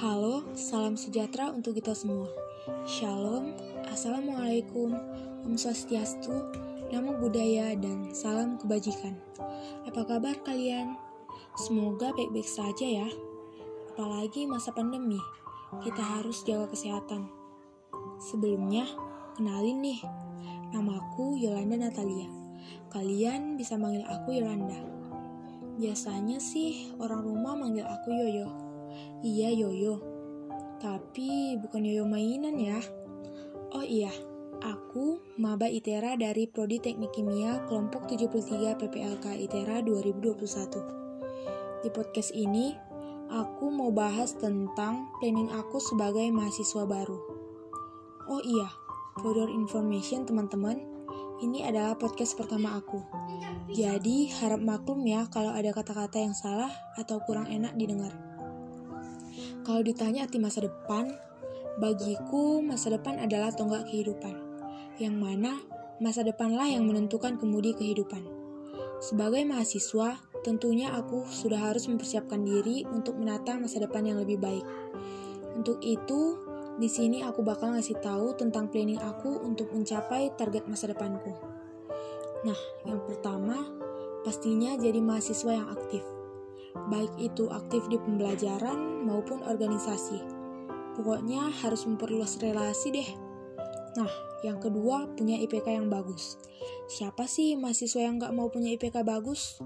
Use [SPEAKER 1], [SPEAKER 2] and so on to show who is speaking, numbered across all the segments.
[SPEAKER 1] Halo, salam sejahtera untuk kita semua. Shalom, Assalamualaikum, Om Swastiastu, Namo Buddhaya, dan salam kebajikan. Apa kabar kalian? Semoga baik-baik saja ya. Apalagi masa pandemi, kita harus jaga kesehatan. Sebelumnya, kenalin nih, namaku Yolanda Natalia. Kalian bisa manggil aku Yolanda. Biasanya sih orang rumah manggil aku Yoyo. Iya Yoyo, tapi bukan Yoyo mainan ya. Oh iya, aku Maba ITERA dari Prodi Teknik Kimia kelompok 73 PPLK ITERA 2021. Di podcast ini, aku mau bahas tentang planning aku sebagai mahasiswa baru. Oh iya, for your information teman-teman, ini adalah podcast pertama aku. Jadi, harap maklum ya kalau ada kata-kata yang salah atau kurang enak didengar. Kalau ditanya arti masa depan, bagiku masa depan adalah tonggak kehidupan, yang mana masa depanlah yang menentukan kemudi kehidupan. Sebagai mahasiswa, tentunya aku sudah harus mempersiapkan diri untuk menata masa depan yang lebih baik. Untuk itu, di sini aku bakal ngasih tahu tentang planning aku untuk mencapai target masa depanku. Nah, yang pertama, pastinya jadi mahasiswa yang aktif baik itu aktif di pembelajaran maupun organisasi. Pokoknya harus memperluas relasi deh. Nah, yang kedua punya IPK yang bagus. Siapa sih mahasiswa yang gak mau punya IPK bagus?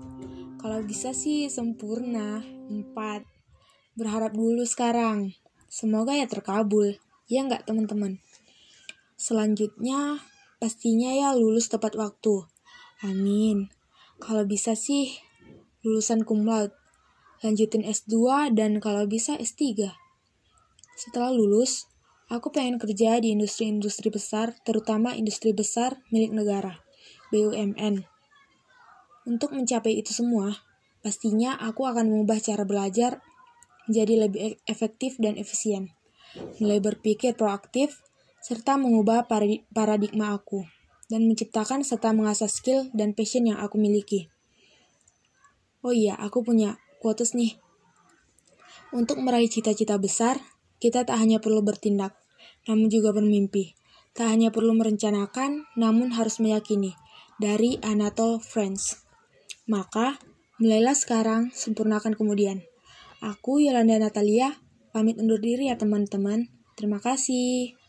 [SPEAKER 1] Kalau bisa sih sempurna, 4. Berharap dulu sekarang. Semoga ya terkabul. Ya nggak teman-teman? Selanjutnya, pastinya ya lulus tepat waktu. Amin. Kalau bisa sih, lulusan cum laude lanjutin S2, dan kalau bisa S3. Setelah lulus, aku pengen kerja di industri-industri besar, terutama industri besar milik negara, BUMN. Untuk mencapai itu semua, pastinya aku akan mengubah cara belajar menjadi lebih e- efektif dan efisien, mulai berpikir proaktif, serta mengubah paradigma aku, dan menciptakan serta mengasah skill dan passion yang aku miliki. Oh iya, aku punya quotes nih. Untuk meraih cita-cita besar, kita tak hanya perlu bertindak, namun juga bermimpi. Tak hanya perlu merencanakan, namun harus meyakini. Dari Anatole France. Maka, mulailah sekarang, sempurnakan kemudian. Aku Yolanda Natalia, pamit undur diri ya teman-teman. Terima kasih.